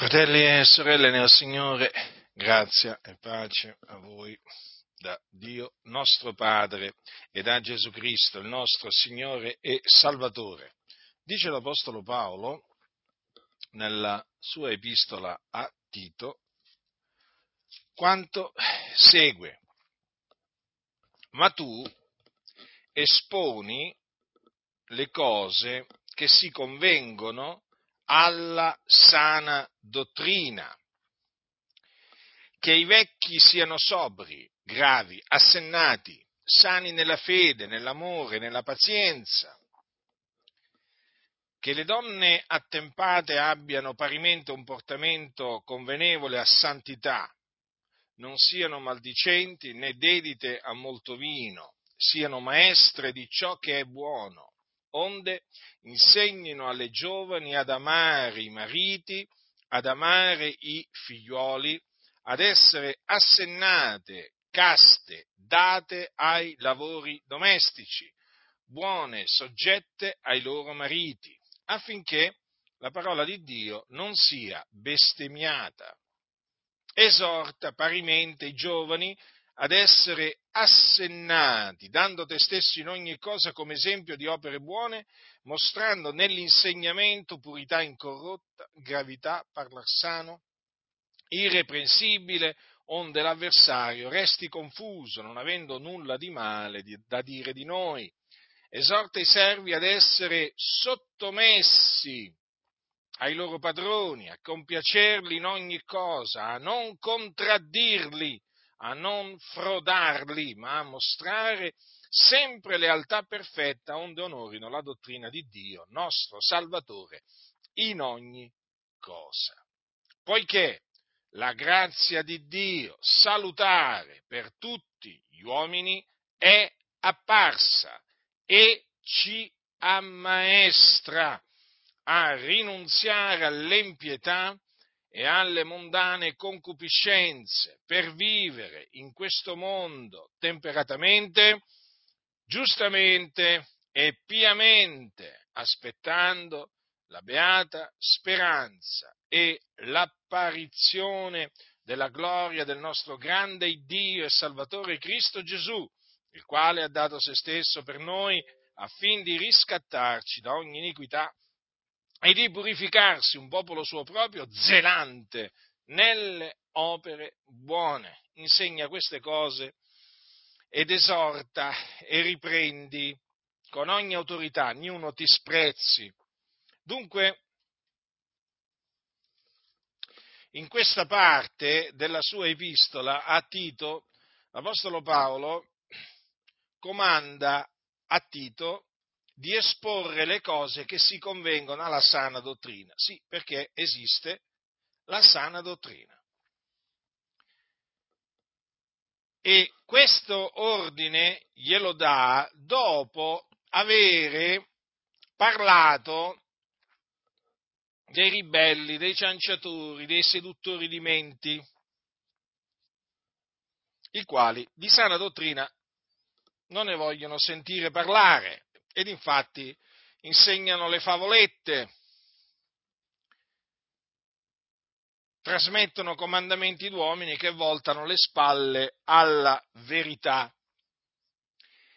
Fratelli e sorelle nel Signore, grazia e pace a voi da Dio nostro Padre e da Gesù Cristo, il nostro Signore e Salvatore. Dice l'Apostolo Paolo nella sua epistola a Tito quanto segue. Ma tu esponi le cose che si convengono alla sana dottrina, che i vecchi siano sobri, gravi, assennati, sani nella fede, nell'amore, nella pazienza, che le donne attempate abbiano parimenti un portamento convenevole a santità, non siano maldicenti né dedite a molto vino, siano maestre di ciò che è buono, onde insegnino alle giovani ad amare i mariti, ad amare i figlioli, ad essere assennate, caste, date ai lavori domestici, buone, soggette ai loro mariti, affinché la parola di Dio non sia bestemmiata. Esorta parimente i giovani ad essere assennati, dando te stesso in ogni cosa come esempio di opere buone, mostrando nell'insegnamento purità incorrotta, gravità, parlar sano, irreprensibile, onde l'avversario resti confuso, non avendo nulla di male da dire di noi. Esorta i servi ad essere sottomessi ai loro padroni, a compiacerli in ogni cosa, a non contraddirli, a non frodarli, ma a mostrare sempre lealtà perfetta, onde onorino la dottrina di Dio, nostro Salvatore, in ogni cosa. Poiché la grazia di Dio salutare per tutti gli uomini è apparsa e ci ammaestra a rinunziare all'empietà e alle mondane concupiscenze per vivere in questo mondo temperatamente, giustamente e piamente, aspettando la beata speranza e l'apparizione della gloria del nostro grande Dio e Salvatore Cristo Gesù, il quale ha dato se stesso per noi affin di riscattarci da ogni iniquità e di purificarsi un popolo suo proprio zelante nelle opere buone. Insegna queste cose ed esorta e riprendi con ogni autorità, niuno ti sprezzi. Dunque, in questa parte della sua epistola a Tito, l'Apostolo Paolo comanda a Tito di esporre le cose che si convengono alla sana dottrina. Sì, perché esiste la sana dottrina. E questo ordine glielo dà dopo avere parlato dei ribelli, dei cianciatori, dei seduttori di menti, i quali di sana dottrina non ne vogliono sentire parlare ed infatti insegnano le favolette, trasmettono comandamenti d'uomini che voltano le spalle alla verità.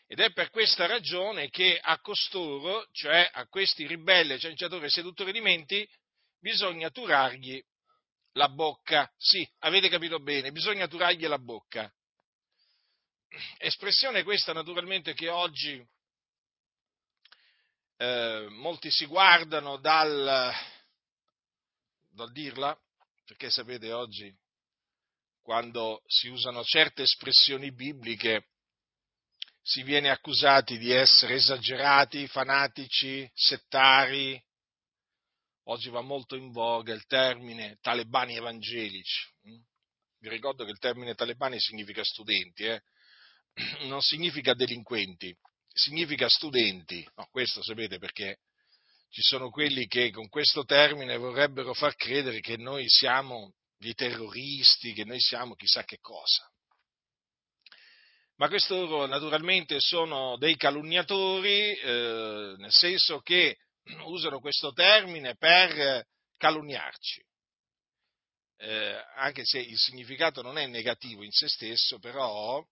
Ed è per questa ragione che a costoro, cioè a questi ribelli, cianciatori e seduttori di menti, bisogna turargli la bocca. Sì, avete capito bene, bisogna turargli la bocca. Espressione questa naturalmente che oggi eh, molti si guardano dal, dal dirla, perché sapete oggi quando si usano certe espressioni bibliche si viene accusati di essere esagerati, fanatici, settari. Oggi va molto in voga il termine talebani evangelici. Vi ricordo che il termine talebani significa studenti, eh? non significa delinquenti significa studenti. No, questo sapete perché ci sono quelli che con questo termine vorrebbero far credere che noi siamo dei terroristi, che noi siamo chissà che cosa. Ma questi naturalmente sono dei calunniatori, eh, nel senso che usano questo termine per calunniarci. eh, anche se il significato non è negativo in se stesso, però,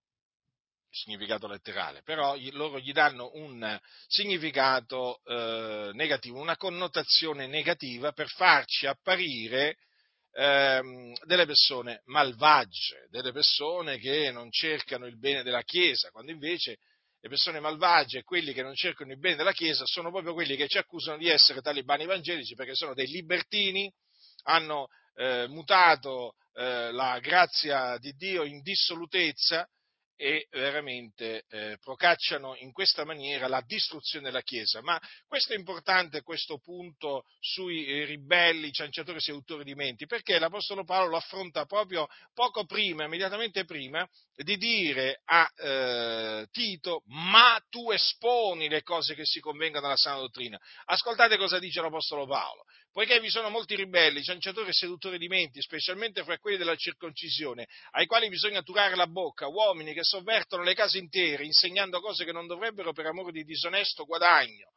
significato letterale, però loro gli danno un significato eh, negativo, una connotazione negativa per farci apparire ehm, delle persone malvagie, delle persone che non cercano il bene della Chiesa, quando invece le persone malvagie quelli che non cercano il bene della Chiesa sono proprio quelli che ci accusano di essere talibani evangelici perché sono dei libertini, hanno eh, mutato eh, la grazia di Dio in dissolutezza e veramente eh, procacciano in questa maniera la distruzione della Chiesa. Ma questo è importante, questo punto sui eh, ribelli, cianciatori e seduttori di menti, perché l'Apostolo Paolo lo affronta proprio poco prima, immediatamente prima, di dire a eh, Tito, ma tu esponi le cose che si convengano alla sana dottrina. Ascoltate cosa dice l'Apostolo Paolo poiché vi sono molti ribelli, cianciatori e seduttori di menti, specialmente fra quelli della circoncisione, ai quali bisogna turare la bocca, uomini che sovvertono le case intere, insegnando cose che non dovrebbero per amore di disonesto guadagno.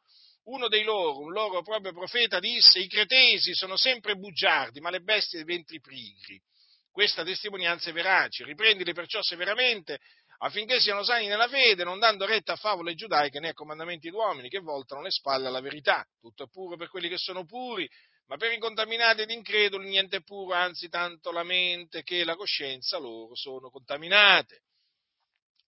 Uno dei loro, un loro proprio profeta, disse: I cretesi sono sempre bugiardi, ma le bestie dei ventri pigri. Questa testimonianza è verace, riprendili perciò severamente affinché siano sani nella fede, non dando retta a favole giudaiche né a comandamenti d'uomini che voltano le spalle alla verità. Tutto è puro per quelli che sono puri, ma per incontaminati ed increduli niente è puro, anzi tanto la mente che la coscienza loro sono contaminate.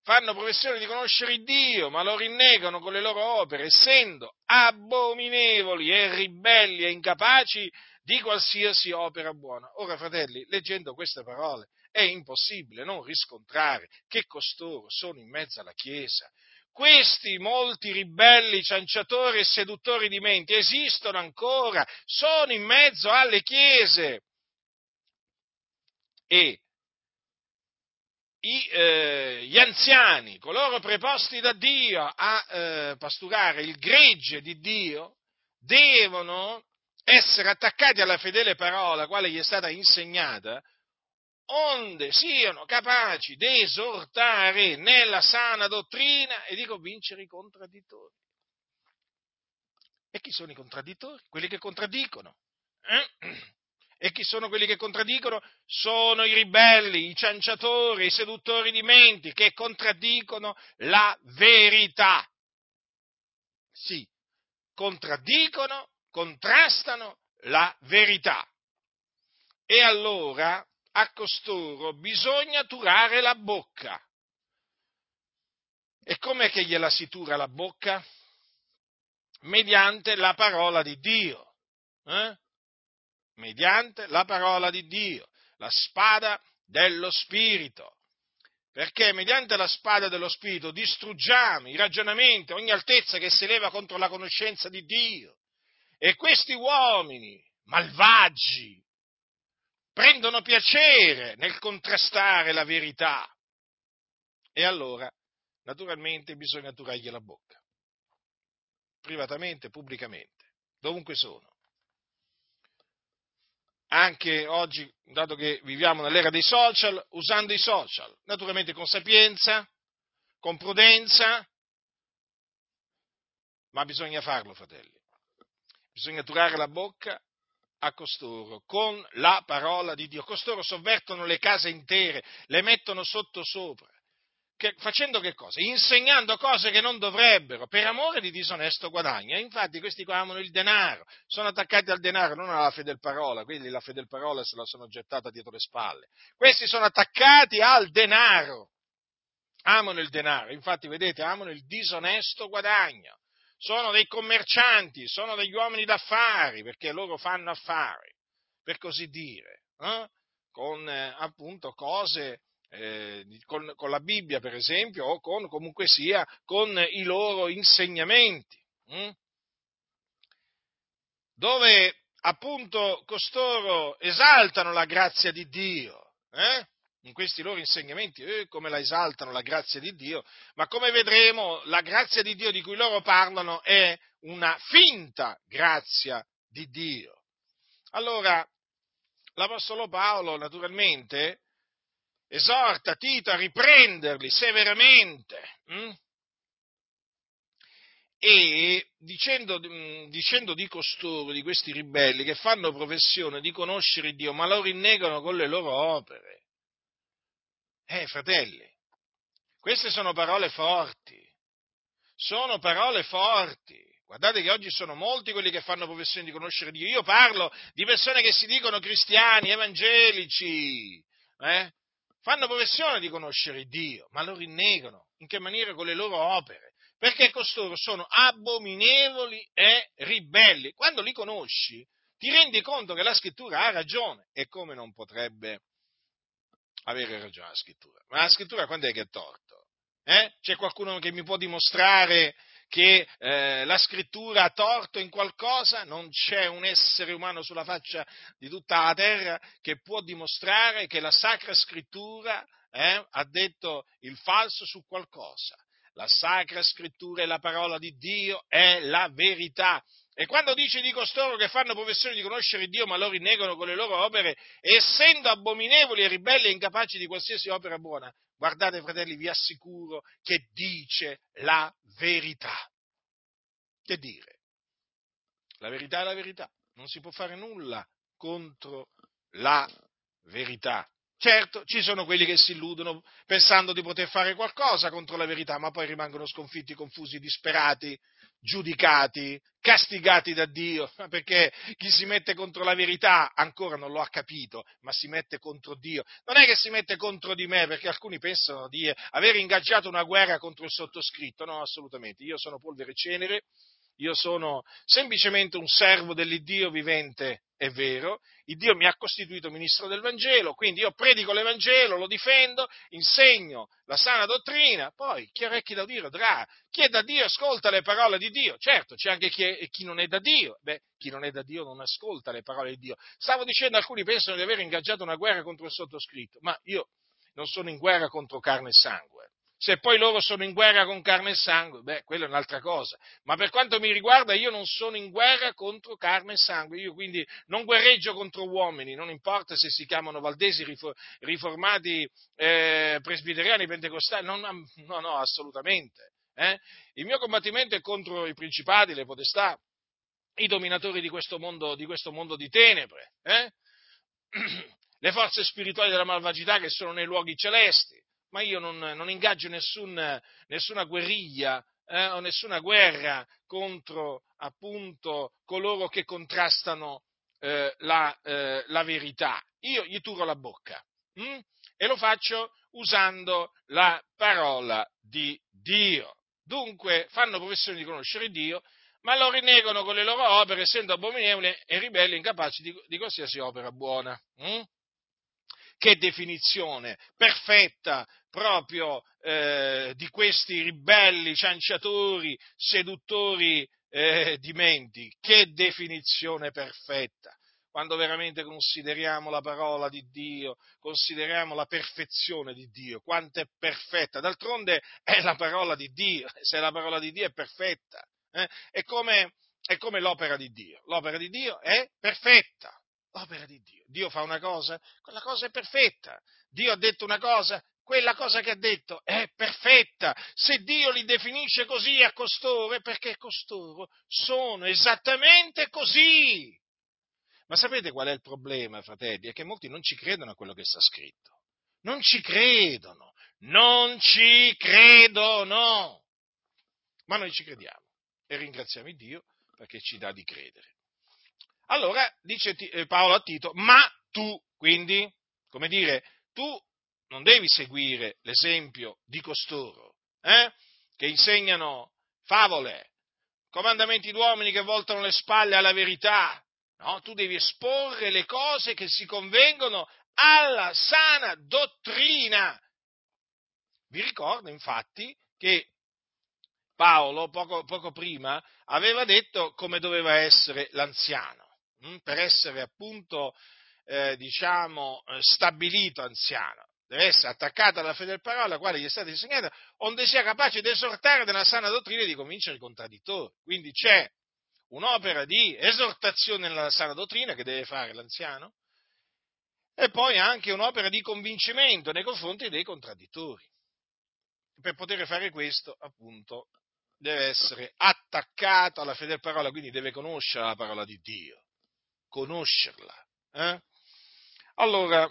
Fanno professione di conoscere Dio, ma lo rinnegano con le loro opere, essendo abominevoli e ribelli e incapaci di qualsiasi opera buona. Ora, fratelli, leggendo queste parole, è impossibile non riscontrare che costoro sono in mezzo alla Chiesa. Questi molti ribelli, cianciatori e seduttori di menti esistono ancora, sono in mezzo alle chiese. E i, eh, gli anziani, coloro preposti da Dio a eh, pasturare il gregge di Dio, devono essere attaccati alla fedele parola quale gli è stata insegnata, onde siano capaci di esortare nella sana dottrina e di convincere i contraddittori. E chi sono i contraddittori? Quelli che contraddicono. Eh? E chi sono quelli che contraddicono? Sono i ribelli, i cianciatori, i seduttori di menti che contraddicono la verità. Sì, contraddicono contrastano la verità. E allora a costoro bisogna turare la bocca. E com'è che gliela si tura la bocca? Mediante la parola di Dio. Eh? Mediante la parola di Dio, la spada dello Spirito. Perché mediante la spada dello Spirito distruggiamo i ragionamenti, ogni altezza che si leva contro la conoscenza di Dio e questi uomini malvagi prendono piacere nel contrastare la verità. E allora, naturalmente, bisogna turargli la bocca, privatamente, pubblicamente, dovunque sono. Anche oggi, dato che viviamo nell'era dei social, usando i social, naturalmente con sapienza, con prudenza, ma bisogna farlo, fratelli bisogna turare la bocca a costoro con la parola di Dio. Costoro sovvertono le case intere, le mettono sotto sopra. Che, facendo che cosa? Insegnando cose che non dovrebbero, per amore di disonesto guadagno. Infatti questi qua amano il denaro, sono attaccati al denaro, non alla fede parola, quindi la fede parola se la sono gettata dietro le spalle. Questi sono attaccati al denaro, amano il denaro, infatti vedete, amano il disonesto guadagno sono dei commercianti, sono degli uomini d'affari, perché loro fanno affari, per così dire, eh? con eh, appunto cose, eh, con, con, la Bibbia per esempio, o con comunque sia con i loro insegnamenti, hm? dove appunto costoro esaltano la grazia di Dio, eh? In questi loro insegnamenti, eh, come la esaltano la grazia di Dio, ma come vedremo la grazia di Dio di cui loro parlano è una finta grazia di Dio. Allora, l'Apostolo Paolo naturalmente esorta Tito a riprenderli severamente hm? e dicendo, dicendo, di costoro, di questi ribelli, che fanno professione di conoscere Dio, ma lo rinnegano con le loro opere. Eh, fratelli, queste sono parole forti, sono parole forti. Guardate che oggi sono molti quelli che fanno professione di conoscere Dio. Io parlo di persone che si dicono cristiani, evangelici, eh? fanno professione di conoscere Dio, ma lo rinnegano. In che maniera? Con le loro opere perché costoro sono abominevoli e ribelli. Quando li conosci, ti rendi conto che la scrittura ha ragione. E come non potrebbe avere ragione la scrittura? Ma la scrittura quando è che è torto? Eh? C'è qualcuno che mi può dimostrare che eh, la scrittura ha torto in qualcosa? Non c'è un essere umano sulla faccia di tutta la terra che può dimostrare che la sacra scrittura eh, ha detto il falso su qualcosa la Sacra Scrittura e la parola di Dio è la verità. E quando dice di costoro che fanno professione di conoscere Dio ma lo rinnegano con le loro opere, essendo abominevoli e ribelli e incapaci di qualsiasi opera buona, guardate fratelli, vi assicuro che dice la verità. Che dire? La verità è la verità, non si può fare nulla contro la verità. Certo, ci sono quelli che si illudono pensando di poter fare qualcosa contro la verità, ma poi rimangono sconfitti, confusi, disperati, giudicati, castigati da Dio, perché chi si mette contro la verità ancora non lo ha capito, ma si mette contro Dio. Non è che si mette contro di me, perché alcuni pensano di aver ingaggiato una guerra contro il sottoscritto, no, assolutamente, io sono polvere e cenere, io sono semplicemente un servo dell'Iddio vivente è vero, il Dio mi ha costituito ministro del Vangelo, quindi io predico l'Evangelo, lo difendo, insegno la sana dottrina, poi chi ha orecchi da Dio udrà, chi è da Dio ascolta le parole di Dio, certo c'è anche chi, è, chi non è da Dio, beh chi non è da Dio non ascolta le parole di Dio. Stavo dicendo, alcuni pensano di aver ingaggiato una guerra contro il sottoscritto, ma io non sono in guerra contro carne e sangue, se poi loro sono in guerra con carne e sangue, beh, quella è un'altra cosa. Ma per quanto mi riguarda, io non sono in guerra contro carne e sangue. Io quindi non guerreggio contro uomini, non importa se si chiamano valdesi, riformati, eh, presbiteriani, pentecostali. No, no, no assolutamente. Eh? Il mio combattimento è contro i principati, le potestà, i dominatori di questo mondo di, questo mondo di tenebre, eh? le forze spirituali della malvagità che sono nei luoghi celesti ma io non, non ingaggio nessun, nessuna guerriglia eh, o nessuna guerra contro appunto coloro che contrastano eh, la, eh, la, verità. Io gli turo la bocca hm? e lo faccio usando la parola di Dio. Dunque fanno professione di conoscere Dio, ma lo rinnegano con le loro opere, essendo abominevoli e ribelli, incapaci di, di qualsiasi opera buona. Hm? Che definizione perfetta proprio eh, di questi ribelli, cianciatori, seduttori eh, di menti, che definizione perfetta. Quando veramente consideriamo la parola di Dio, consideriamo la perfezione di Dio, quanto è perfetta. D'altronde è la parola di Dio, se la parola di Dio è perfetta, eh, è, come, è come l'opera di Dio. L'opera di Dio è perfetta opera di Dio. Dio fa una cosa, quella cosa è perfetta. Dio ha detto una cosa, quella cosa che ha detto è perfetta. Se Dio li definisce così a costoro è perché costoro sono esattamente così. Ma sapete qual è il problema, fratelli? È che molti non ci credono a quello che sta scritto. Non ci credono, non ci credono. Ma noi ci crediamo e ringraziamo Dio perché ci dà di credere. Allora dice eh, Paolo a Tito, ma tu, quindi, come dire, tu non devi seguire l'esempio di costoro, eh, che insegnano favole, comandamenti d'uomini che voltano le spalle alla verità. No, tu devi esporre le cose che si convengono alla sana dottrina. Vi ricordo infatti che Paolo poco, poco prima aveva detto come doveva essere l'anziano. Per essere appunto, eh, diciamo, eh, stabilito anziano. Deve essere attaccato alla fede del parola, la quale gli è stata insegnata, onde sia capace di esortare della sana dottrina e di convincere i contraddittori. Quindi c'è un'opera di esortazione nella sana dottrina che deve fare l'anziano, e poi anche un'opera di convincimento nei confronti dei contraddittori. Per poter fare questo, appunto, deve essere attaccato alla fedele parola, quindi deve conoscere la parola di Dio, conoscerla. Eh? Allora,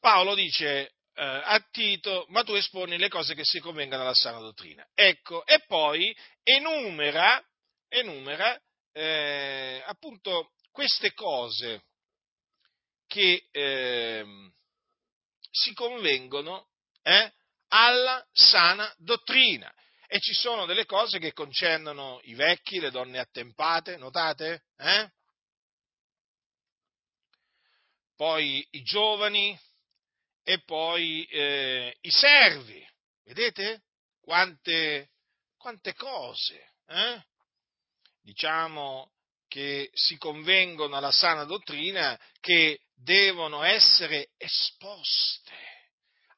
Paolo dice eh, a Tito, ma tu esponi le cose che si convengano alla sana dottrina. Ecco, e poi enumera, enumera eh, appunto queste cose che eh, si convengono eh, alla sana dottrina. E ci sono delle cose che concernono i vecchi, le donne attempate, notate? Eh? Poi i giovani e poi eh, i servi. Vedete? Quante, quante cose. Eh? Diciamo che si convengono alla sana dottrina che devono essere esposte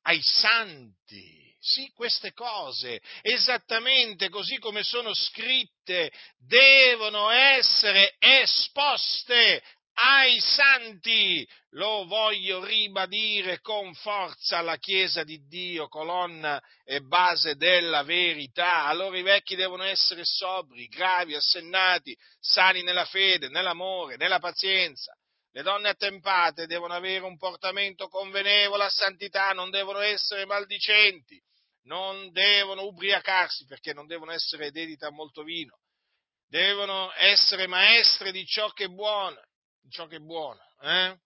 ai santi. Sì, queste cose, esattamente così come sono scritte, devono essere esposte ai santi. Lo voglio ribadire con forza alla Chiesa di Dio, colonna e base della verità. Allora i vecchi devono essere sobri, gravi, assennati, sani nella fede, nell'amore, nella pazienza le donne attempate devono avere un portamento convenevole a santità, non devono essere maldicenti, non devono ubriacarsi perché non devono essere dedite a molto vino, devono essere maestre di ciò che è buono, di ciò che è buono. Eh?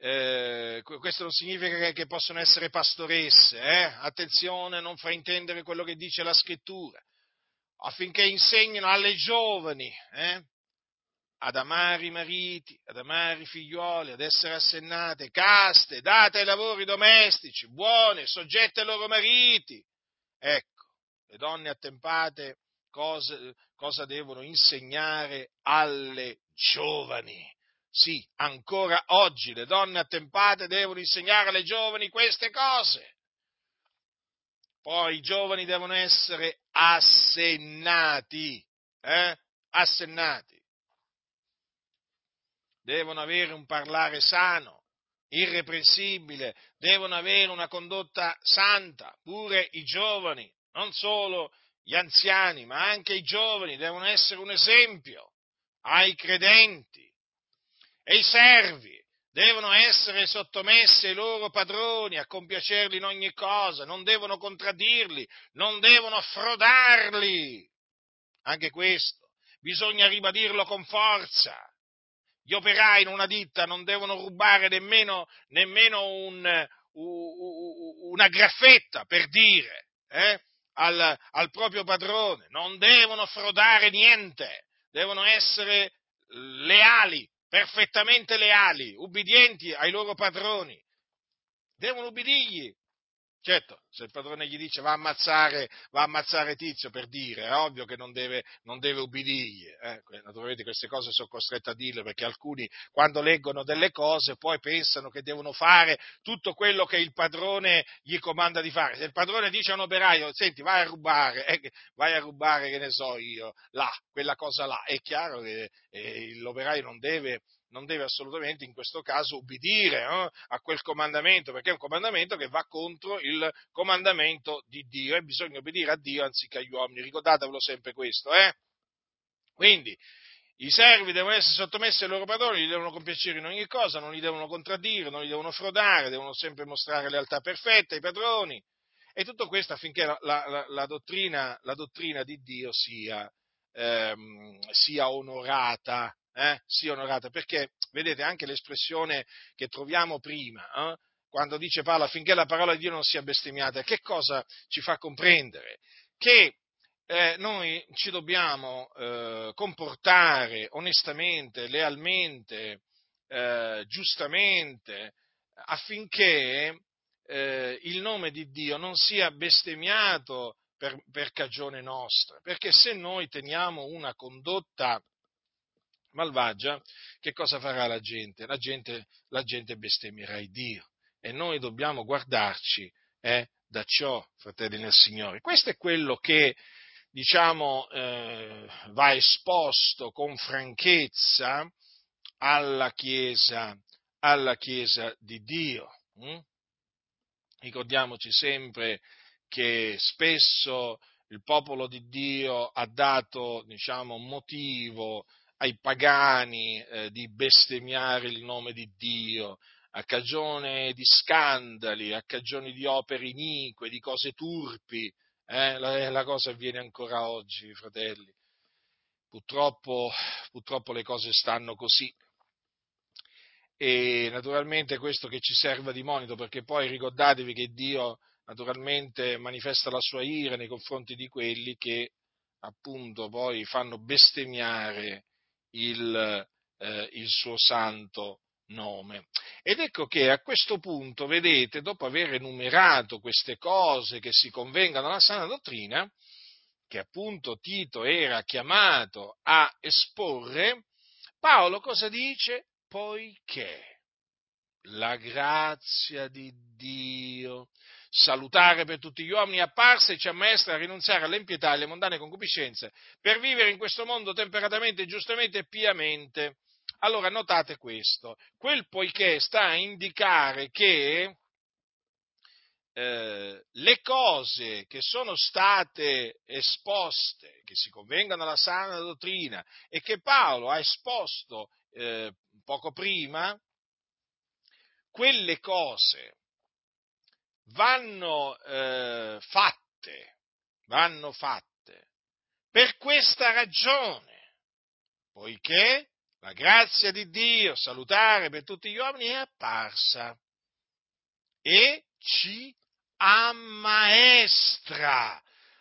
Eh, questo non significa che possono essere pastoresse, eh? attenzione, non fraintendere quello che dice la scrittura, affinché insegnino alle giovani, eh? Ad amare i mariti, ad amare i figlioli, ad essere assennate, caste, date ai lavori domestici, buone, soggette ai loro mariti. Ecco, le donne attempate cosa, cosa devono insegnare alle giovani. Sì, ancora oggi le donne attempate devono insegnare alle giovani queste cose. Poi i giovani devono essere assennati, eh? assennati devono avere un parlare sano, irreprensibile, devono avere una condotta santa, pure i giovani, non solo gli anziani, ma anche i giovani devono essere un esempio ai credenti. E i servi devono essere sottomessi ai loro padroni, a compiacerli in ogni cosa, non devono contraddirli, non devono frodarli. Anche questo bisogna ribadirlo con forza gli operai in una ditta non devono rubare nemmeno, nemmeno un, una graffetta, per dire, eh, al, al proprio padrone, non devono frodare niente, devono essere leali, perfettamente leali, ubbidienti ai loro padroni, devono ubbidirgli, Certo, se il padrone gli dice va a ammazzare, va a ammazzare tizio per dire, è ovvio che non deve, non deve ubbidirgli. Eh? Naturalmente queste cose sono costretto a dirle perché alcuni quando leggono delle cose poi pensano che devono fare tutto quello che il padrone gli comanda di fare. Se il padrone dice a un operaio, senti, vai a rubare, eh, vai a rubare, che ne so io, là, quella cosa là, è chiaro che eh, l'operaio non deve, non deve assolutamente in questo caso ubbidire eh, a quel comandamento, perché è un comandamento che va contro il comandamento di Dio e bisogna obbedire a Dio anziché agli uomini. Ricordatevelo sempre questo, eh? Quindi i servi devono essere sottomessi ai loro padroni, li devono compiacere in ogni cosa, non li devono contraddire, non li devono frodare, devono sempre mostrare lealtà perfetta ai padroni. E tutto questo affinché la, la, la, dottrina, la dottrina, di Dio sia, ehm, sia onorata eh, sia onorata, perché vedete anche l'espressione che troviamo prima, eh, quando dice Paolo affinché la parola di Dio non sia bestemmiata, che cosa ci fa comprendere? Che eh, noi ci dobbiamo eh, comportare onestamente, lealmente, eh, giustamente, affinché eh, il nome di Dio non sia bestemmiato per, per cagione nostra, perché se noi teniamo una condotta malvagia, che cosa farà la gente? La gente, la gente bestemmierà il Dio e noi dobbiamo guardarci eh, da ciò, fratelli nel Signore. Questo è quello che, diciamo, eh, va esposto con franchezza alla Chiesa, alla Chiesa di Dio. Hm? Ricordiamoci sempre che spesso il popolo di Dio ha dato, diciamo, motivo ai pagani eh, di bestemmiare il nome di Dio, a cagione di scandali, a cagione di opere inique, di cose turpi. Eh? La, la, cosa avviene ancora oggi, fratelli. Purtroppo, purtroppo le cose stanno così. E naturalmente questo che ci serva di monito, perché poi ricordatevi che Dio naturalmente manifesta la sua ira nei confronti di quelli che appunto poi fanno bestemmiare il, eh, il suo santo nome. Ed ecco che a questo punto, vedete, dopo aver enumerato queste cose che si convengano alla sana dottrina, che appunto Tito era chiamato a esporre, Paolo cosa dice? Poiché la grazia di Dio salutare per tutti gli uomini, apparsa e ci ammaestra a rinunziare all'impietà e alle mondane concupiscenze, per vivere in questo mondo temperatamente, giustamente e piamente. Allora notate questo, quel poiché sta a indicare che eh, le cose che sono state esposte, che si convengano alla sana dottrina e che Paolo ha esposto eh, poco prima, quelle cose vanno eh, fatte, vanno fatte per questa ragione, poiché la grazia di Dio salutare per tutti gli uomini è apparsa e ci ammaestra.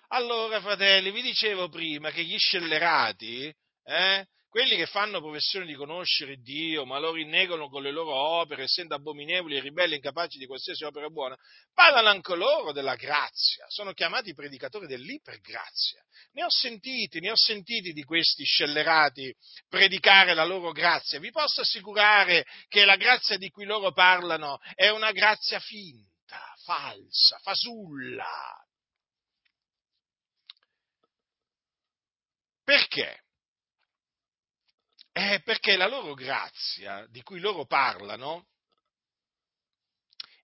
Allora, fratelli, vi dicevo prima che gli scellerati, eh, quelli che fanno professione di conoscere Dio, ma lo rinnegano con le loro opere, essendo abominevoli e ribelli, incapaci di qualsiasi opera buona, parlano anche loro della grazia, sono chiamati predicatori dell'ipergrazia. Ne ho sentiti, ne ho sentiti di questi scellerati predicare la loro grazia. Vi posso assicurare che la grazia di cui loro parlano è una grazia finta, falsa, fasulla. Perché? È perché la loro grazia, di cui loro parlano,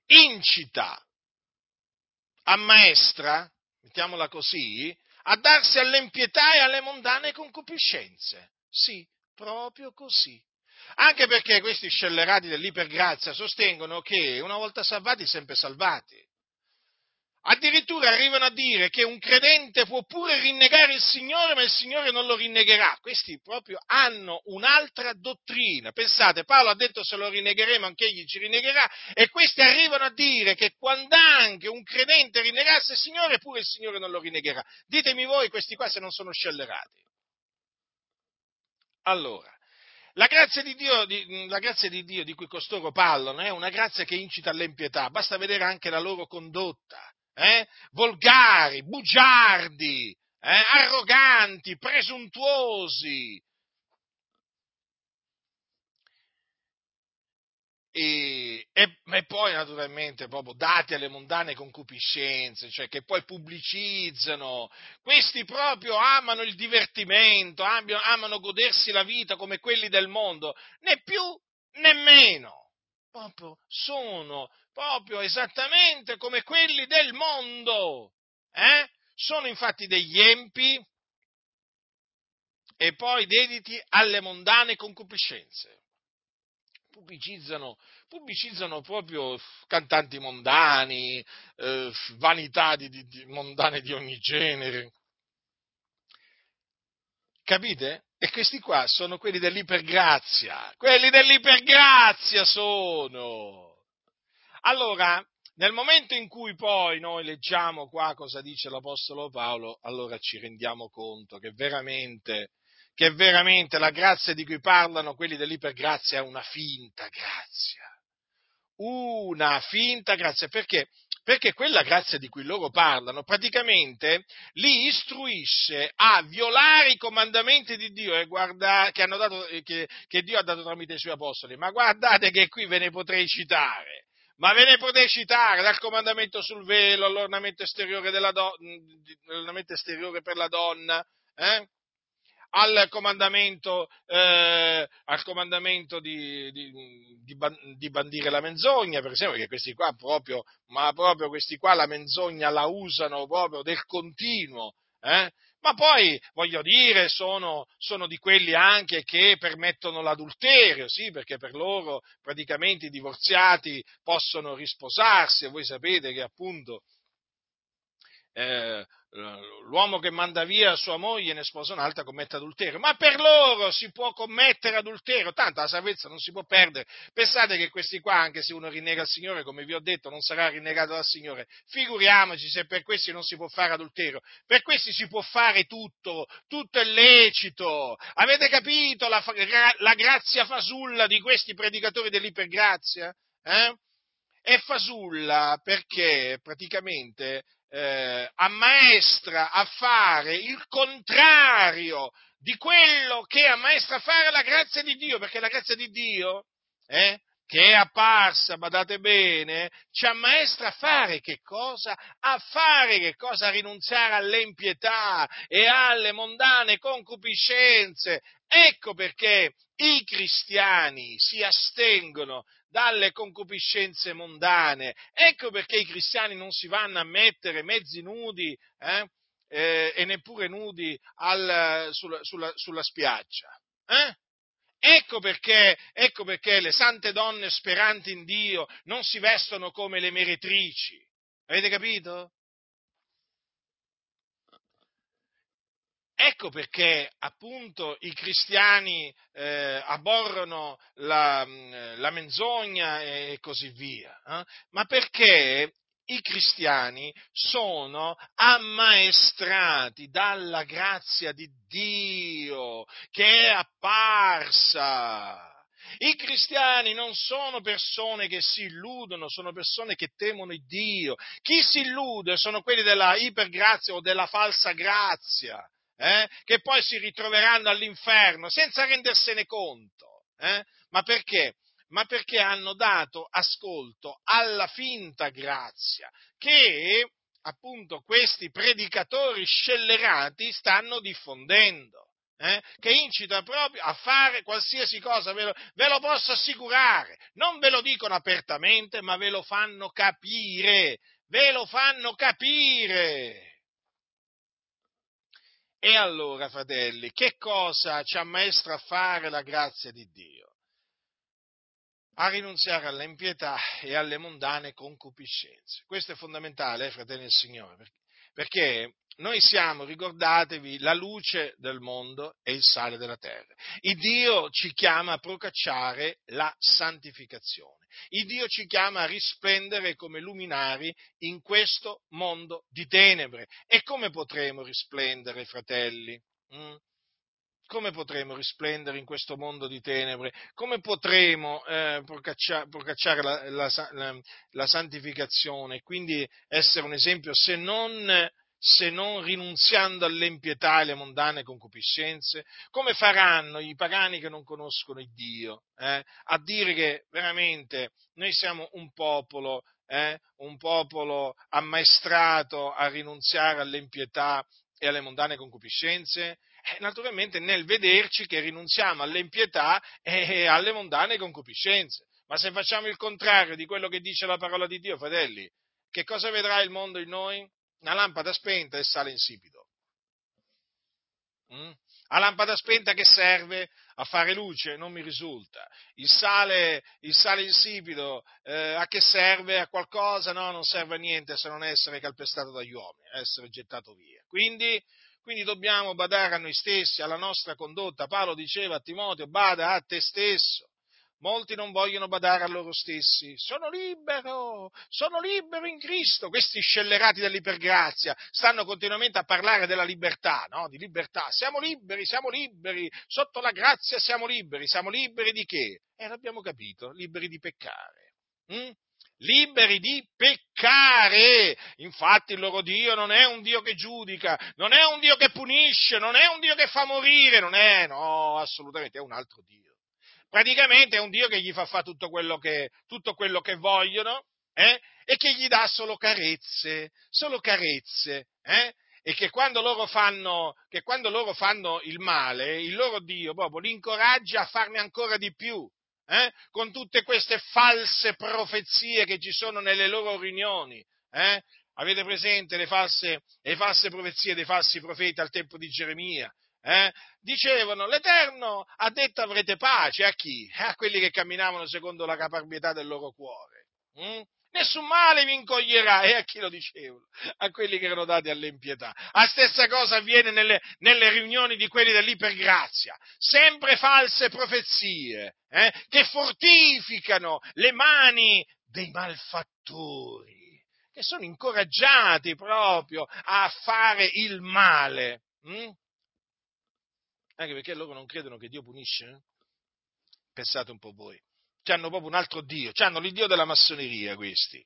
incita, ammaestra, mettiamola così, a darsi all'impietà e alle mondane concupiscenze. Sì, proprio così. Anche perché questi scellerati dell'ipergrazia sostengono che una volta salvati, sempre salvati. Addirittura arrivano a dire che un credente può pure rinnegare il Signore, ma il Signore non lo rinnegherà. Questi proprio hanno un'altra dottrina. Pensate, Paolo ha detto se lo rinnegheremo anche egli ci rinnegherà, e questi arrivano a dire che quando anche un credente rinnegasse il Signore, pure il Signore non lo rinnegherà. Ditemi voi questi qua se non sono scellerati. Allora, la grazia, Dio, la grazia, di Dio, di cui costoro parlano è una grazia che incita all'impietà, basta vedere anche la loro condotta eh? volgari, bugiardi, eh? arroganti, presuntuosi. E, e, e, poi naturalmente proprio dati alle mondane concupiscenze, cioè che poi pubblicizzano, questi proprio amano il divertimento, amano godersi la vita come quelli del mondo, né più né meno, proprio sono proprio esattamente come quelli del mondo. Eh? Sono infatti degli empi e poi dediti alle mondane concupiscenze. Pubblicizzano, pubblicizzano proprio cantanti mondani, eh, vanità di, di, mondane di ogni genere. Capite? E questi qua sono quelli dell'ipergrazia. Quelli dell'ipergrazia sono. Allora, nel momento in cui poi noi leggiamo qua cosa dice l'Apostolo Paolo, allora ci rendiamo conto che veramente, che veramente la grazia di cui parlano quelli dell'ipergrazia è una finta grazia. Una finta grazia. Perché? Perché quella grazia di cui loro parlano praticamente li istruisce a violare i comandamenti di Dio guarda, che, dato, che, che Dio ha dato tramite i suoi apostoli. Ma guardate che qui ve ne potrei citare ma ve ne potete citare dal comandamento sul velo all'ornamento esteriore, do, l'ornamento esteriore per la donna, eh? al comandamento, eh, al comandamento di, di, di, di, bandire la menzogna, per esempio, che questi qua proprio, ma proprio questi qua la menzogna la usano proprio del continuo, eh? Ma poi, voglio dire, sono, sono, di quelli anche che permettono l'adulterio, sì, perché per loro praticamente i divorziati possono risposarsi. E voi sapete che appunto eh, l'uomo che manda via sua moglie e ne sposa un'altra commette adulterio, ma per loro si può commettere adulterio, tanto la salvezza non si può perdere. Pensate che questi qua, anche se uno rinnega il Signore, come vi ho detto, non sarà rinnegato dal Signore. Figuriamoci se per questi non si può fare adulterio, per questi si può fare tutto, tutto è lecito. Avete capito la, la grazia fasulla di questi predicatori dell'ipergrazia? Eh? È fasulla perché praticamente eh, ammaestra a fare il contrario di quello che ammaestra a fare la grazia di Dio, perché la grazia di Dio, eh, che è apparsa, badate bene, ci ammaestra a fare che cosa? A fare che cosa? A rinunziare all'empietà e alle mondane concupiscenze. Ecco perché i cristiani si astengono dalle concupiscenze mondane. Ecco perché i cristiani non si vanno a mettere mezzi nudi eh, eh, e neppure nudi al, sulla, sulla, sulla, spiaggia. Eh? Ecco perché, ecco perché le sante donne speranti in Dio non si vestono come le meretrici. Avete capito? Ecco perché appunto i cristiani eh, abborrono la, mm, la, menzogna e così via, eh? ma perché i cristiani sono ammaestrati dalla grazia di Dio che è apparsa. I cristiani non sono persone che si illudono, sono persone che temono Dio. Chi si illude sono quelli della ipergrazia o della falsa grazia eh, che poi si ritroveranno all'inferno senza rendersene conto. Eh? Ma perché? Ma perché hanno dato ascolto alla finta grazia che appunto questi predicatori scellerati stanno diffondendo. Eh, che incita proprio a fare qualsiasi cosa, ve lo, ve lo, posso assicurare. Non ve lo dicono apertamente, ma ve lo fanno capire. Ve lo fanno capire. E allora, fratelli, che cosa ci ammaestra a fare la grazia di Dio? A rinunziare all'impietà e alle mondane concupiscenze. Questo è fondamentale, eh, fratelli del Signore, perché noi siamo, ricordatevi, la luce del mondo e il sale della terra. Il Dio ci chiama a procacciare la santificazione. Il Dio ci chiama a risplendere come luminari in questo mondo di tenebre. E come potremo risplendere, fratelli? Mm? Come potremo risplendere in questo mondo di tenebre? Come potremo eh, procacciare, procacciare la, la, la, la santificazione e quindi essere un esempio se non se non rinunziando all'empietà e alle mondane concupiscenze? Come faranno i pagani che non conoscono il Dio eh, a dire che veramente noi siamo un popolo, eh, un popolo ammaestrato a rinunziare all'empietà e alle mondane concupiscenze? Eh, naturalmente nel vederci che rinunziamo all'empietà e alle mondane concupiscenze. Ma se facciamo il contrario di quello che dice la parola di Dio, fratelli, che cosa vedrà il mondo in noi? una lampada spenta e sale insipido. Mm? La lampada spenta che serve a fare luce? Non mi risulta. Il sale, il sale insipido eh, a che serve? A qualcosa? No, non serve a niente se non essere calpestato dagli uomini, essere gettato via. Quindi, quindi dobbiamo badare a noi stessi, alla nostra condotta. Paolo diceva a Timoteo, bada a te stesso Molti non vogliono badare a loro stessi. Sono libero, sono libero in Cristo. Questi scellerati dell'ipergrazia stanno continuamente a parlare della libertà, no? Di libertà. Siamo liberi, siamo liberi. Sotto la grazia siamo liberi. Siamo liberi di che? Eh, l'abbiamo capito, liberi di peccare. Mm? Liberi di peccare. Infatti il loro Dio non è un Dio che giudica, non è un Dio che punisce, non è un Dio che fa morire, non è, no, assolutamente, è un altro Dio. Praticamente è un Dio che gli fa fare tutto quello che, tutto quello che vogliono eh? e che gli dà solo carezze, solo carezze. Eh? e che quando loro fanno, che quando loro fanno il male, il loro Dio proprio li incoraggia a farne ancora di più. Eh? Con tutte queste false profezie che ci sono nelle loro riunioni. Eh? Avete presente le false, le false, profezie dei falsi profeti al tempo di Geremia? Eh? Dicevano, l'Eterno ha detto avrete pace a chi? A quelli che camminavano secondo la caparbietà del loro cuore. Mm? Nessun male vi incoglierà. E a chi lo dicevano? A quelli che erano dati all'impietà. La stessa cosa avviene nelle, nelle riunioni di quelli dell'ipergrazia. Sempre false profezie eh, che fortificano le mani dei malfattori che sono incoraggiati proprio a fare il male. Hm? Anche perché loro non credono che Dio punisce. Eh? Pensate un po' voi. Hanno proprio un altro Dio, hanno l'Iddio della massoneria questi.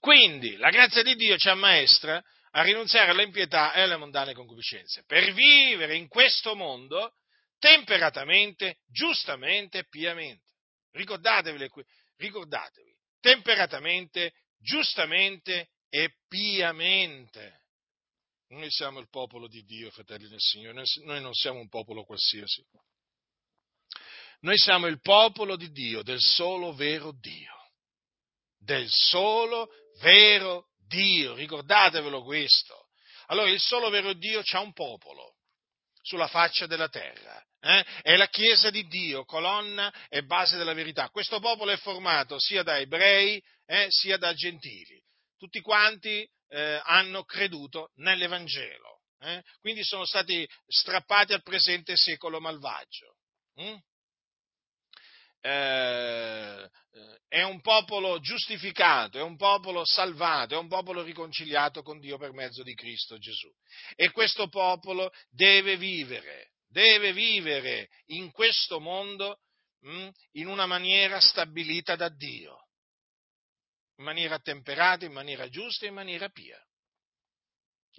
Quindi la grazia di Dio ci ammaestra a rinunziare all'impietà e alle mondane concupiscenze, per vivere in questo mondo temperatamente, giustamente e piamente. Ricordatevi, ricordatevi, temperatamente, giustamente e piamente. Noi siamo il popolo di Dio, fratelli del Signore, noi non siamo un popolo qualsiasi. Noi siamo il popolo di Dio, del solo vero Dio. Del solo vero Dio, ricordatevelo questo. Allora il solo vero Dio c'ha un popolo sulla faccia della terra. Eh? È la Chiesa di Dio, colonna e base della verità. Questo popolo è formato sia da ebrei eh, sia da gentili. Tutti quanti eh, hanno creduto nell'Evangelo, eh? quindi sono stati strappati al presente secolo malvagio. Mm? Eh, è un popolo giustificato, è un popolo salvato, è un popolo riconciliato con Dio per mezzo di Cristo Gesù. E questo popolo deve vivere, deve vivere in questo mondo mh, mm, in una maniera stabilita da Dio in maniera temperata, in maniera giusta in maniera pia.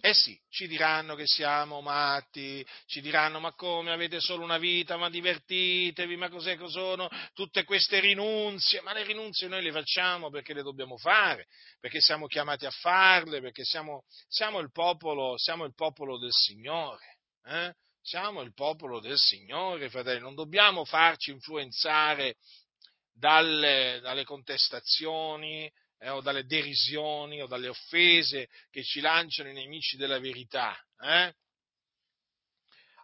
Eh sì, ci diranno che siamo matti, ci diranno ma come avete solo una vita, ma divertitevi, ma cos'è che sono tutte queste rinunzie, ma le rinunzie noi le facciamo perché le dobbiamo fare, perché siamo chiamati a farle, perché siamo, siamo, il, popolo, siamo il popolo del Signore. Eh? Siamo il popolo del Signore, fratelli, non dobbiamo farci influenzare dalle, dalle contestazioni, eh, o dalle derisioni o dalle offese che ci lanciano i nemici della verità. Eh?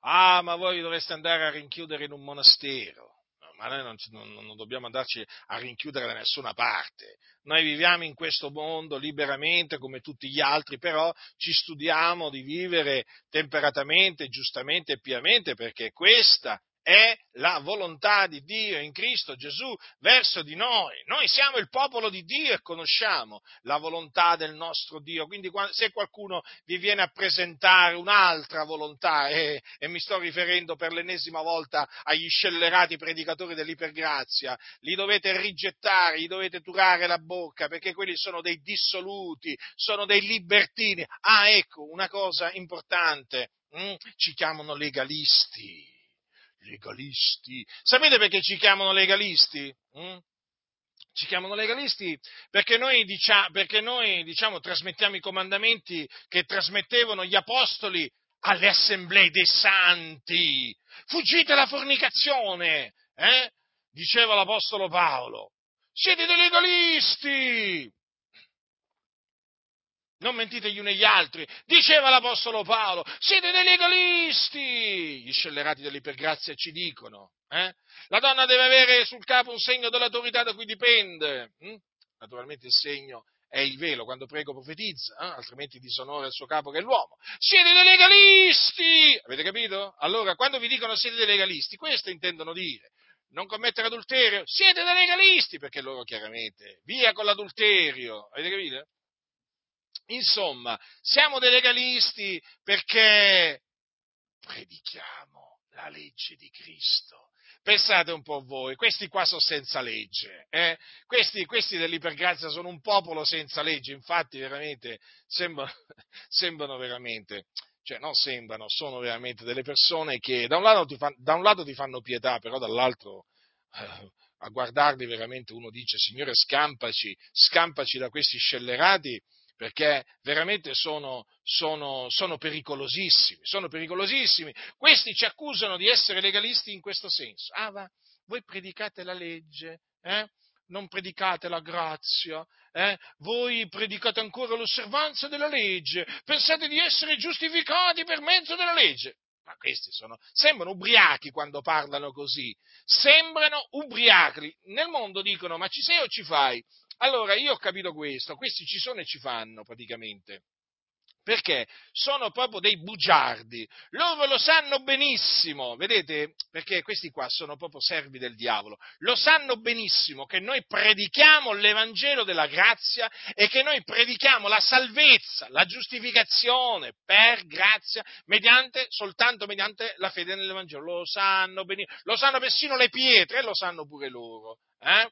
Ah, ma voi dovreste andare a rinchiudere in un monastero. Ma noi non, non, non dobbiamo andarci a rinchiudere da nessuna parte. Noi viviamo in questo mondo liberamente come tutti gli altri, però ci studiamo di vivere temperatamente, giustamente e piamente perché questa è la volontà di Dio in Cristo Gesù verso di noi. Noi siamo il popolo di Dio e conosciamo la volontà del nostro Dio. Quindi se qualcuno vi viene a presentare un'altra volontà, e, e mi sto riferendo per l'ennesima volta agli scellerati predicatori dell'ipergrazia, li dovete rigettare, gli dovete turare la bocca, perché quelli sono dei dissoluti, sono dei libertini. Ah, ecco, una cosa importante, mm? ci chiamano legalisti legalisti. Sapete perché ci chiamano legalisti? Mm? Ci chiamano legalisti perché noi, diciamo, perché noi diciamo, trasmettiamo i comandamenti che trasmettevano gli apostoli alle assemblee dei santi. Fuggite la fornicazione, eh? diceva l'apostolo Paolo. Siete dei legalisti! Non mentite gli uni agli altri, diceva l'Apostolo Paolo, siete dei legalisti, gli scellerati dell'ipergrazia ci dicono, eh? la donna deve avere sul capo un segno dell'autorità da cui dipende, hm? naturalmente il segno è il velo, quando prego profetizza, eh? altrimenti disonora il suo capo che è l'uomo. Siete dei legalisti! Avete capito? Allora, quando vi dicono siete dei legalisti, questo intendono dire. Non commettere adulterio? Siete dei legalisti! Perché loro chiaramente, via con l'adulterio! Avete capito? Insomma, siamo dei legalisti perché predichiamo la legge di Cristo. Pensate un po' voi, questi qua sono senza legge, eh? questi, questi, dell'ipergrazia sono un popolo senza legge, infatti veramente sembrano, sembrano veramente, cioè non sembrano, sono veramente delle persone che da un lato ti, fan, un lato ti fanno pietà, però dall'altro eh, a guardarli veramente uno dice Signore scampaci, scampaci da questi scellerati perché veramente sono, sono, sono, pericolosissimi, sono pericolosissimi. Questi ci accusano di essere legalisti in questo senso. Ah, va, voi predicate la legge, eh? non predicate la grazia, eh? voi predicate ancora l'osservanza della legge, pensate di essere giustificati per mezzo della legge. Ma questi sono, sembrano ubriachi quando parlano così, sembrano ubriachi. Nel mondo dicono ma ci sei o ci fai? Allora io ho capito questo, questi ci sono e ci fanno praticamente. Perché sono proprio dei bugiardi, loro lo sanno benissimo, vedete? Perché questi qua sono proprio servi del diavolo, lo sanno benissimo che noi predichiamo l'Evangelo della grazia e che noi predichiamo la salvezza, la giustificazione per grazia, mediante, soltanto mediante la fede nell'Evangelo. Lo sanno benissimo, lo sanno persino le pietre lo sanno pure loro. Eh?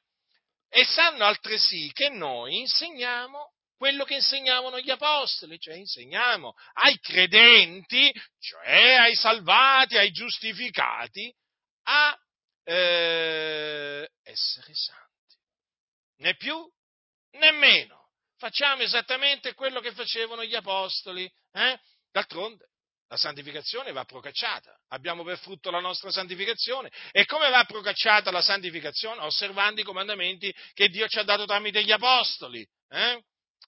E sanno altresì che noi insegniamo quello che insegnavano gli apostoli, cioè insegniamo ai credenti, cioè ai salvati, ai giustificati, a eh, essere santi. Né più né meno. Facciamo esattamente quello che facevano gli apostoli. Eh? D'altronde, la santificazione va procacciata. Abbiamo per frutto la nostra santificazione. E come va procacciata la santificazione? Osservando i comandamenti che Dio ci ha dato tramite gli apostoli. Eh?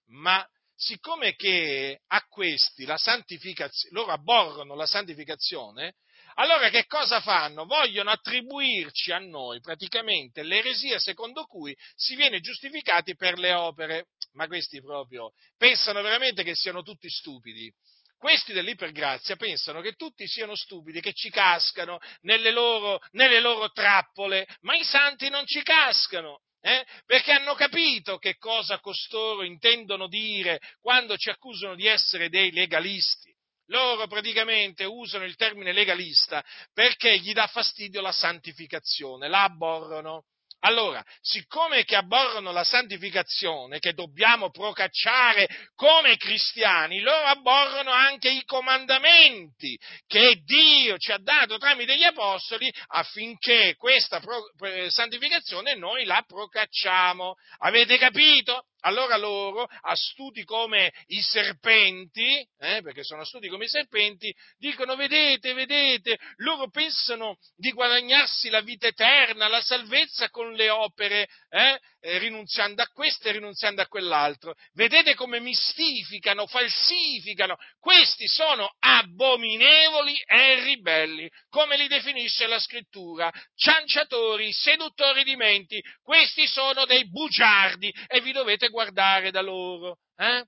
Ma siccome che a questi la santificazione, loro abborrono la santificazione, allora che cosa fanno? Vogliono attribuirci a noi praticamente l'eresia secondo cui si viene giustificati per le opere. Ma questi proprio pensano veramente che siano tutti stupidi. Questi dell'ipergrazia pensano che tutti siano stupidi, che ci cascano nelle loro, nelle loro trappole, ma i santi non ci cascano. Eh? Perché hanno capito che cosa costoro intendono dire quando ci accusano di essere dei legalisti. Loro praticamente usano il termine legalista perché gli dà fastidio la santificazione, la abborrono. Allora, siccome che abborrono la santificazione, che dobbiamo procacciare come cristiani, loro abborrono anche i comandamenti che Dio ci ha dato tramite gli apostoli affinché questa pro- santificazione noi la procacciamo. Avete capito? Allora loro, astuti come i serpenti, eh, perché sono astuti come i serpenti, dicono, vedete, vedete, loro pensano di guadagnarsi la vita eterna, la salvezza con le opere, eh, rinunziando a questo e rinunziando a quell'altro. Vedete come mistificano, falsificano. Questi sono abominevoli e ribelli, come li definisce la scrittura, cianciatori, seduttori di menti. Questi sono dei bugiardi e vi dovete guardare da loro. Eh?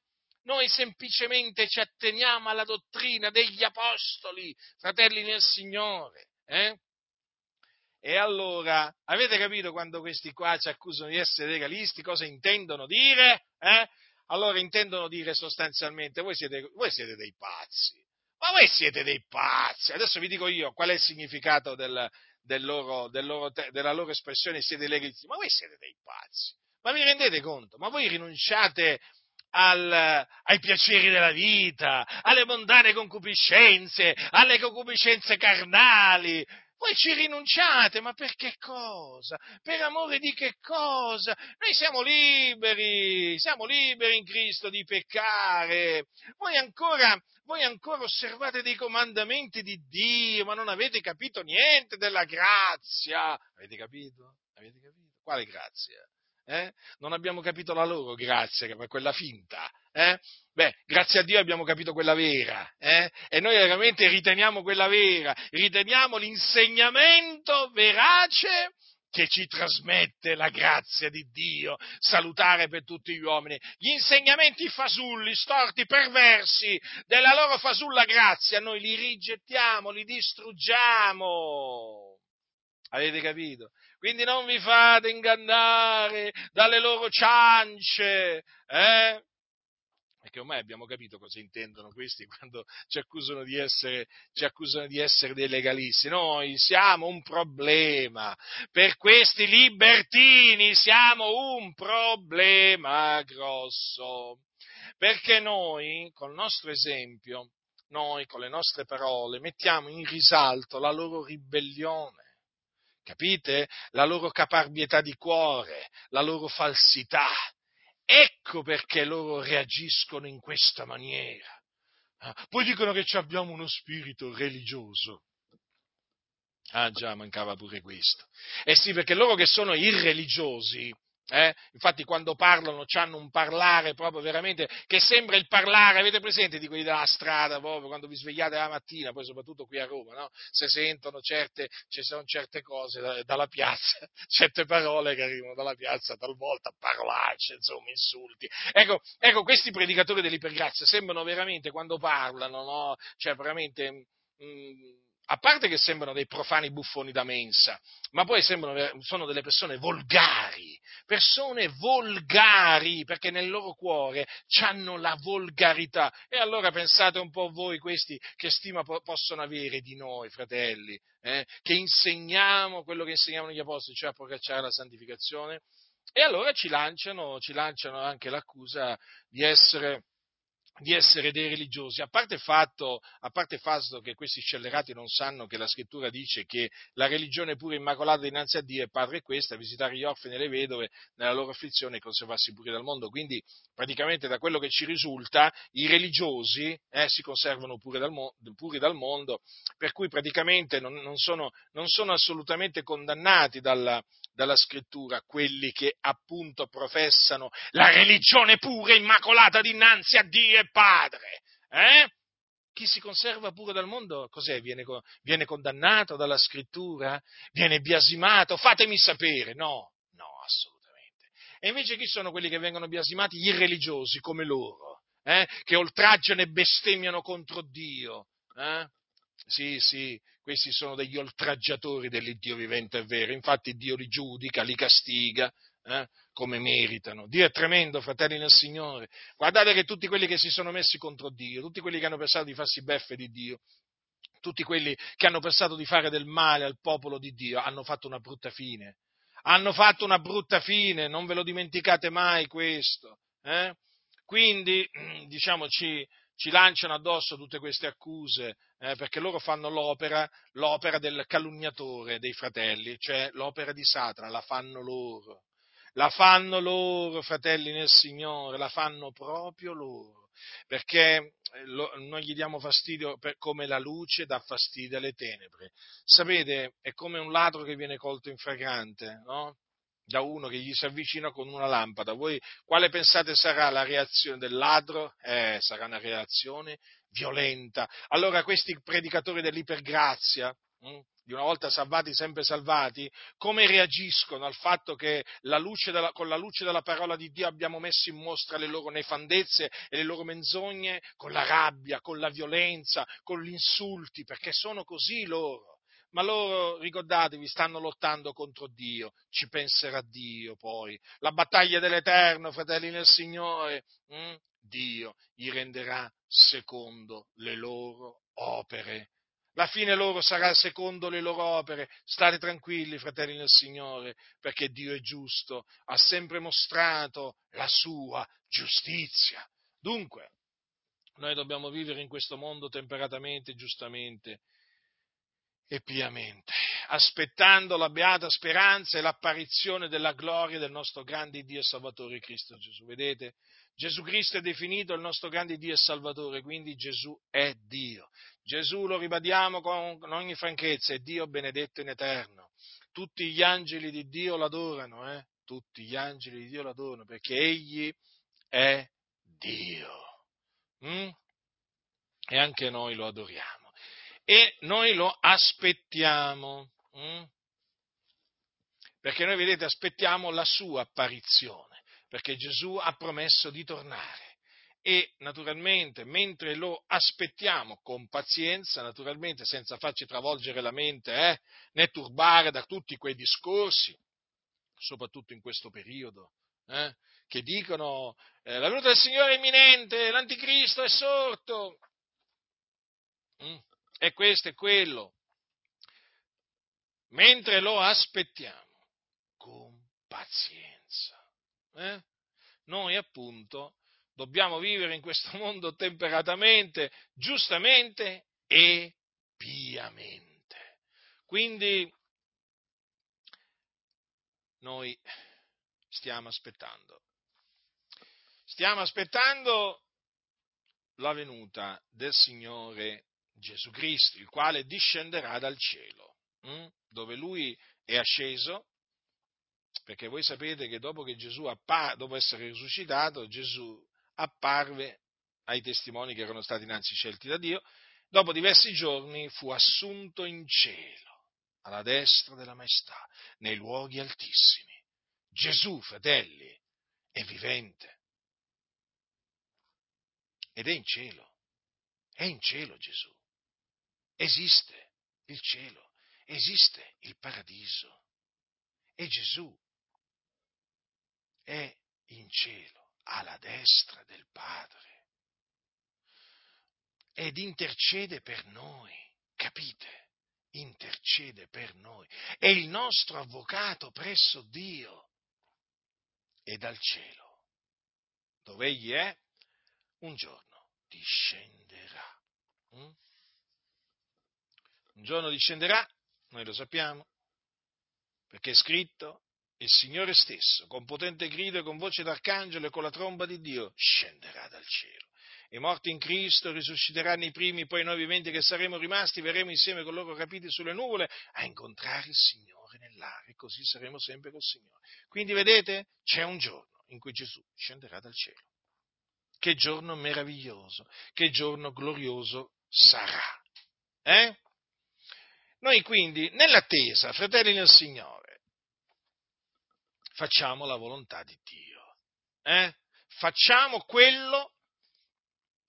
Noi semplicemente ci atteniamo alla dottrina degli apostoli, fratelli nel Signore. Eh? E allora, avete capito quando questi qua ci accusano di essere legalisti, cosa intendono dire? Eh? Allora intendono dire sostanzialmente, voi siete, voi siete, dei pazzi, ma voi siete dei pazzi. Adesso vi dico io qual è il significato del, del loro, del loro, della loro espressione siete legalisti, ma voi siete dei pazzi. Ma vi rendete conto? Ma voi rinunciate al, ai piaceri della vita, alle mondane concupiscenze, alle concupiscenze carnali. Voi ci rinunciate, ma per che cosa? Per amore di che cosa? Noi siamo liberi, siamo liberi in Cristo di peccare. Voi ancora, voi ancora osservate dei comandamenti di Dio, ma non avete capito niente della grazia. Avete capito? Avete capito? Quale grazia? Eh? Non abbiamo capito la loro grazia, quella finta. Eh? Beh, grazie a Dio abbiamo capito quella vera, eh? e noi veramente riteniamo quella vera, riteniamo l'insegnamento verace che ci trasmette la grazia di Dio, salutare per tutti gli uomini. Gli insegnamenti fasulli, storti, perversi della loro fasulla grazia, noi li rigettiamo, li distruggiamo. Avete capito? Quindi non vi fate ingannare dalle loro ciance, eh? Perché ormai abbiamo capito cosa intendono questi quando ci accusano di essere, accusano di essere dei legalisti. Noi siamo un problema. Per questi libertini siamo un problema grosso. Perché noi, col nostro esempio, noi con le nostre parole mettiamo in risalto la loro ribellione capite? La loro caparbietà di cuore, la loro falsità. Ecco perché loro reagiscono in questa maniera. Ah, poi dicono che abbiamo uno spirito religioso. Ah già, mancava pure questo. Eh sì, perché loro che sono irreligiosi, eh? Infatti quando parlano hanno un parlare proprio veramente che sembra il parlare, avete presente di quelli della strada proprio quando vi svegliate la mattina, poi soprattutto qui a Roma, no? se sentono certe, ci sono certe cose da, dalla piazza, certe parole che arrivano dalla piazza talvolta, parolacce, insomma, insulti. Ecco, ecco questi predicatori dell'ipergrazia sembrano veramente quando parlano, no? cioè veramente... Mh, mm, a parte che sembrano dei profani buffoni da mensa, ma poi sembrano, sono delle persone volgari, persone volgari, perché nel loro cuore hanno la volgarità. E allora pensate un po' voi questi che stima po- possono avere di noi, fratelli, eh, che insegniamo quello che insegnavano gli apostoli, cioè a procacciare la santificazione. E allora ci lanciano, ci lanciano anche l'accusa di essere di essere dei religiosi, a parte, fatto, a parte fatto che questi scellerati non sanno che la scrittura dice che la religione pure immacolata dinanzi a Dio è padre questa, visitare gli orfani e le vedove nella loro afflizione e conservarsi puri dal mondo. Quindi praticamente da quello che ci risulta i religiosi eh, si conservano pure dal, puri dal, mondo, per cui praticamente non, non, sono, non sono, assolutamente condannati dalla, dalla scrittura quelli che appunto professano la religione pura, immacolata dinanzi a Dio Padre. Eh? Chi si conserva pure dal mondo, cos'è? Viene, viene condannato dalla scrittura? Viene biasimato? Fatemi sapere. No, no, assolutamente. E invece chi sono quelli che vengono biasimati? Gli irreligiosi, come loro, eh? che oltraggiano e bestemmiano contro Dio. Eh? Sì, sì, questi sono degli oltraggiatori dell'Iddio vivente, è vero. Infatti Dio li giudica, li castiga, eh, come meritano. Dio è tremendo, fratelli nel Signore. Guardate che tutti quelli che si sono messi contro Dio, tutti quelli che hanno pensato di farsi beffe di Dio, tutti quelli che hanno pensato di fare del male al popolo di Dio, hanno fatto una brutta fine. Hanno fatto una brutta fine, non ve lo dimenticate mai questo. Eh? Quindi, diciamo, ci, ci lanciano addosso tutte queste accuse, eh, perché loro fanno l'opera, l'opera del calunniatore dei fratelli, cioè l'opera di Satana, la fanno loro. La fanno loro, fratelli nel Signore, la fanno proprio loro, perché eh, noi gli diamo fastidio per, come la luce dà fastidio alle tenebre. Sapete, è come un ladro che viene colto in fragrante, no? da uno che gli si avvicina con una lampada. Voi quale pensate sarà la reazione del ladro? Eh, sarà una reazione violenta. Allora questi predicatori dell'ipergrazia, hm, di una volta salvati, sempre salvati, come reagiscono al fatto che la della, con la luce della parola di Dio abbiamo messo in mostra le loro nefandezze e le loro menzogne? Con la rabbia, con la violenza, con gli insulti, perché sono così loro ma loro, ricordatevi, stanno lottando contro Dio, ci penserà Dio poi. La battaglia dell'Eterno, fratelli nel Signore, hm? Dio gli renderà secondo le loro opere. La fine loro sarà secondo le loro opere. State tranquilli, fratelli nel Signore, perché Dio è giusto, ha sempre mostrato la sua giustizia. Dunque, noi dobbiamo vivere in questo mondo temperatamente, giustamente, e piamente, aspettando la beata speranza e l'apparizione della gloria del nostro grande Dio e Salvatore Cristo Gesù. Vedete? Gesù Cristo è definito il nostro grande Dio e Salvatore, quindi Gesù è Dio. Gesù, lo ribadiamo con ogni franchezza, è Dio benedetto in eterno. Tutti gli angeli di Dio l'adorano, eh? Tutti gli angeli di Dio l'adorano, perché Egli è Dio. Mm? E anche noi lo adoriamo e noi lo aspettiamo. Hm? Perché noi, vedete, aspettiamo la sua apparizione, perché Gesù ha promesso di tornare. E naturalmente, mentre lo aspettiamo con pazienza, naturalmente senza farci travolgere la mente eh, né turbare da tutti quei discorsi, soprattutto in questo periodo, eh, che dicono eh, la venuta del Signore è imminente, l'anticristo è sorto. Mm e questo e quello, mentre lo aspettiamo con pazienza. Eh? Noi appunto dobbiamo vivere in questo mondo temperatamente, giustamente e piamente. Quindi noi stiamo aspettando Stiamo aspettando la venuta del Signore Gesù Cristo, il quale discenderà dal cielo, hm? dove lui è asceso, perché voi sapete che dopo che Gesù appar- dopo essere risuscitato, Gesù apparve ai testimoni che erano stati innanzi scelti da Dio, dopo diversi giorni fu assunto in cielo, alla destra della maestà, nei luoghi altissimi. Gesù, fratelli, è vivente. Ed è in cielo. È in cielo Gesù. Esiste il cielo, esiste il paradiso. E Gesù è in cielo, alla destra del Padre. Ed intercede per noi, capite? Intercede per noi. È il nostro avvocato presso Dio. E dal cielo, dove egli è, un giorno discenderà. Mm? Un giorno discenderà, noi lo sappiamo, perché è scritto, il Signore stesso, con potente grido e con voce d'arcangelo e con la tromba di Dio, scenderà dal cielo. I morti in Cristo risusciteranno i primi, poi noi viventi che saremo rimasti verremo insieme con loro capiti sulle nuvole a incontrare il Signore nell'aria così saremo sempre col Signore. Quindi vedete, c'è un giorno in cui Gesù scenderà dal cielo. Che giorno meraviglioso, che giorno glorioso sarà. Eh? Noi quindi, nell'attesa, fratelli nel Signore, facciamo la volontà di Dio. Eh? Facciamo quello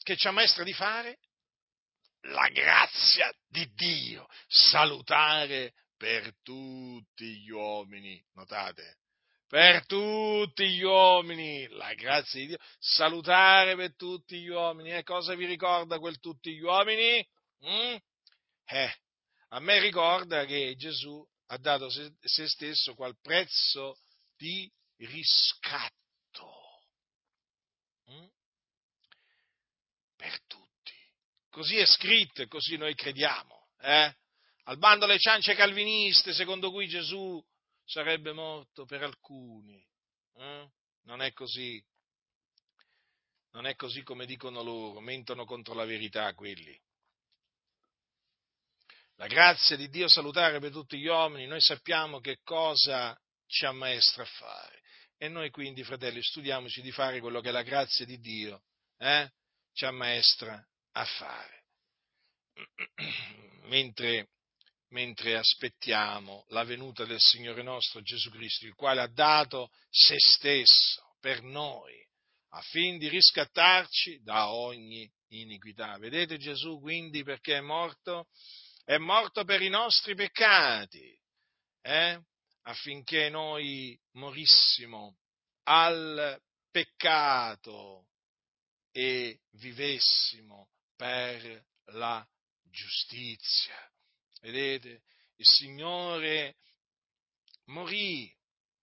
che ci ammaestra di fare la grazia di Dio, salutare per tutti gli uomini, notate, per tutti gli uomini, la grazia di Dio, salutare per tutti gli uomini. E eh, cosa vi ricorda quel tutti gli uomini? Mm? Eh, a me ricorda che Gesù ha dato se, se stesso qual prezzo di riscatto mm? per tutti. Così è scritto e così noi crediamo. Eh? Al bando le ciance calviniste, secondo cui Gesù sarebbe morto per alcuni. Eh? Non è così. Non è così come dicono loro, mentono contro la verità quelli la grazia di Dio salutare per tutti gli uomini, noi sappiamo che cosa ci ammaestra a fare. E noi quindi, fratelli, studiamoci di fare quello che la grazia di Dio eh, ci ammaestra a fare. Mentre, mentre aspettiamo la venuta del Signore nostro Gesù Cristo, il quale ha dato se stesso per noi, affin di riscattarci da ogni iniquità. Vedete Gesù quindi perché è morto? è morto per i nostri peccati, eh? Affinché noi morissimo al peccato e vivessimo per la giustizia. Vedete, il Signore morì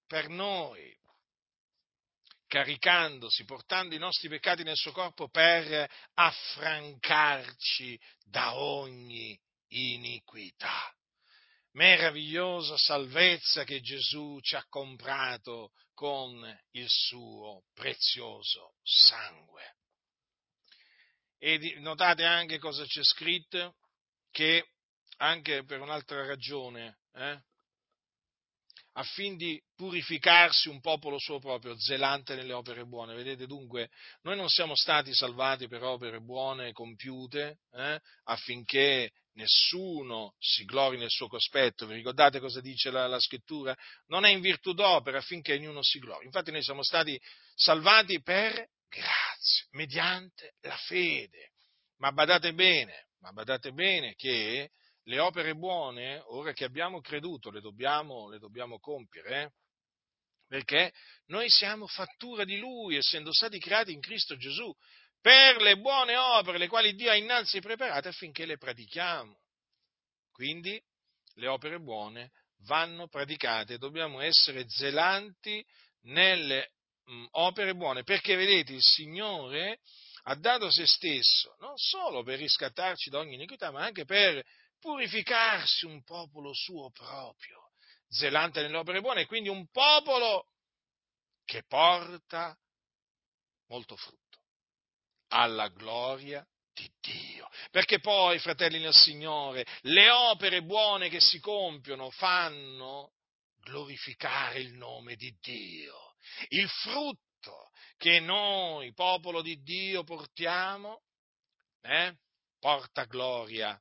per noi, caricandosi, portando i nostri peccati nel suo corpo per affrancarci da ogni iniquità. Meravigliosa salvezza che Gesù ci ha comprato con il suo prezioso sangue. E notate anche cosa c'è scritto, che anche per un'altra ragione, eh, affin di purificarsi un popolo suo proprio, zelante nelle opere buone. Vedete dunque, noi non siamo stati salvati per opere buone compiute, eh, affinché nessuno si glori nel suo cospetto. Vi ricordate cosa dice la, la scrittura? Non è in virtù d'opera affinché ognuno si glori. Infatti noi siamo stati salvati per grazia, mediante la fede. Ma badate bene, ma badate bene che le opere buone, ora che abbiamo creduto, le dobbiamo, le dobbiamo compiere, eh? perché noi siamo fattura di Lui, essendo stati creati in Cristo Gesù, per le buone opere, le quali Dio ha innanzi preparate affinché le pratichiamo. Quindi le opere buone vanno praticate, dobbiamo essere zelanti nelle mh, mm, opere buone, perché vedete il Signore ha dato se stesso non solo per riscattarci da ogni iniquità, ma anche per purificarsi un popolo suo proprio, zelante nelle opere buone, quindi un popolo che porta molto frutto, alla gloria di Dio. Perché poi, fratelli nel Signore, le opere buone che si compiono fanno glorificare il nome di Dio. Il frutto che noi, popolo di Dio, portiamo, eh, porta gloria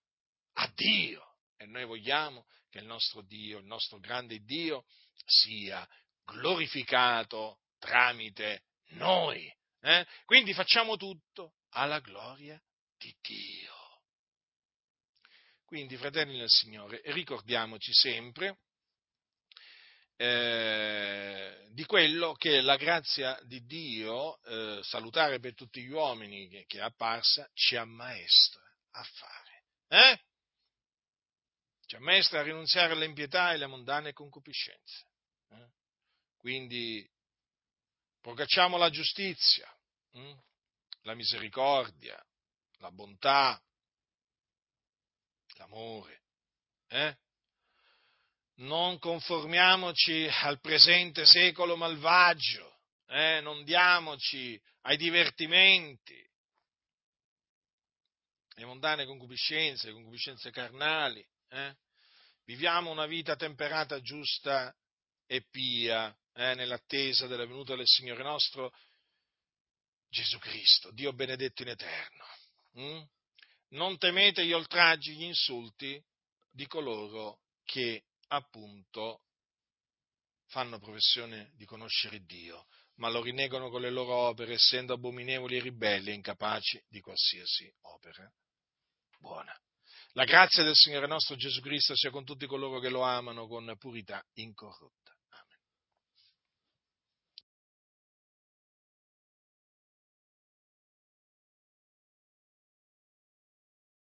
a Dio. E noi vogliamo che il nostro Dio, il nostro grande Dio, sia glorificato tramite noi. Eh? Quindi facciamo tutto alla gloria di Dio. Quindi, fratelli del Signore, ricordiamoci sempre eh, di quello che la grazia di Dio, eh, salutare per tutti gli uomini che, che, è apparsa, ci ammaestra a fare. Eh? Ci ammaestra a rinunziare all'impietà e alle mondane concupiscenze. Eh? Quindi procacciamo la giustizia, hm? la misericordia, la bontà, l'amore. Eh? Non conformiamoci al presente secolo malvagio, eh? non diamoci ai divertimenti, alle mondane concupiscenze, concupiscenze carnali. Eh? Viviamo una vita temperata, giusta e pia, eh? nell'attesa della venuta del Signore nostro Gesù Cristo, Dio benedetto in eterno. Mm? Non temete gli oltraggi, gli insulti di coloro che appunto fanno professione di conoscere Dio, ma lo rinnegano con le loro opere, essendo abominevoli e ribelli e incapaci di qualsiasi opera buona. La grazia del Signore nostro Gesù Cristo sia con tutti coloro che lo amano con purità incorrotta.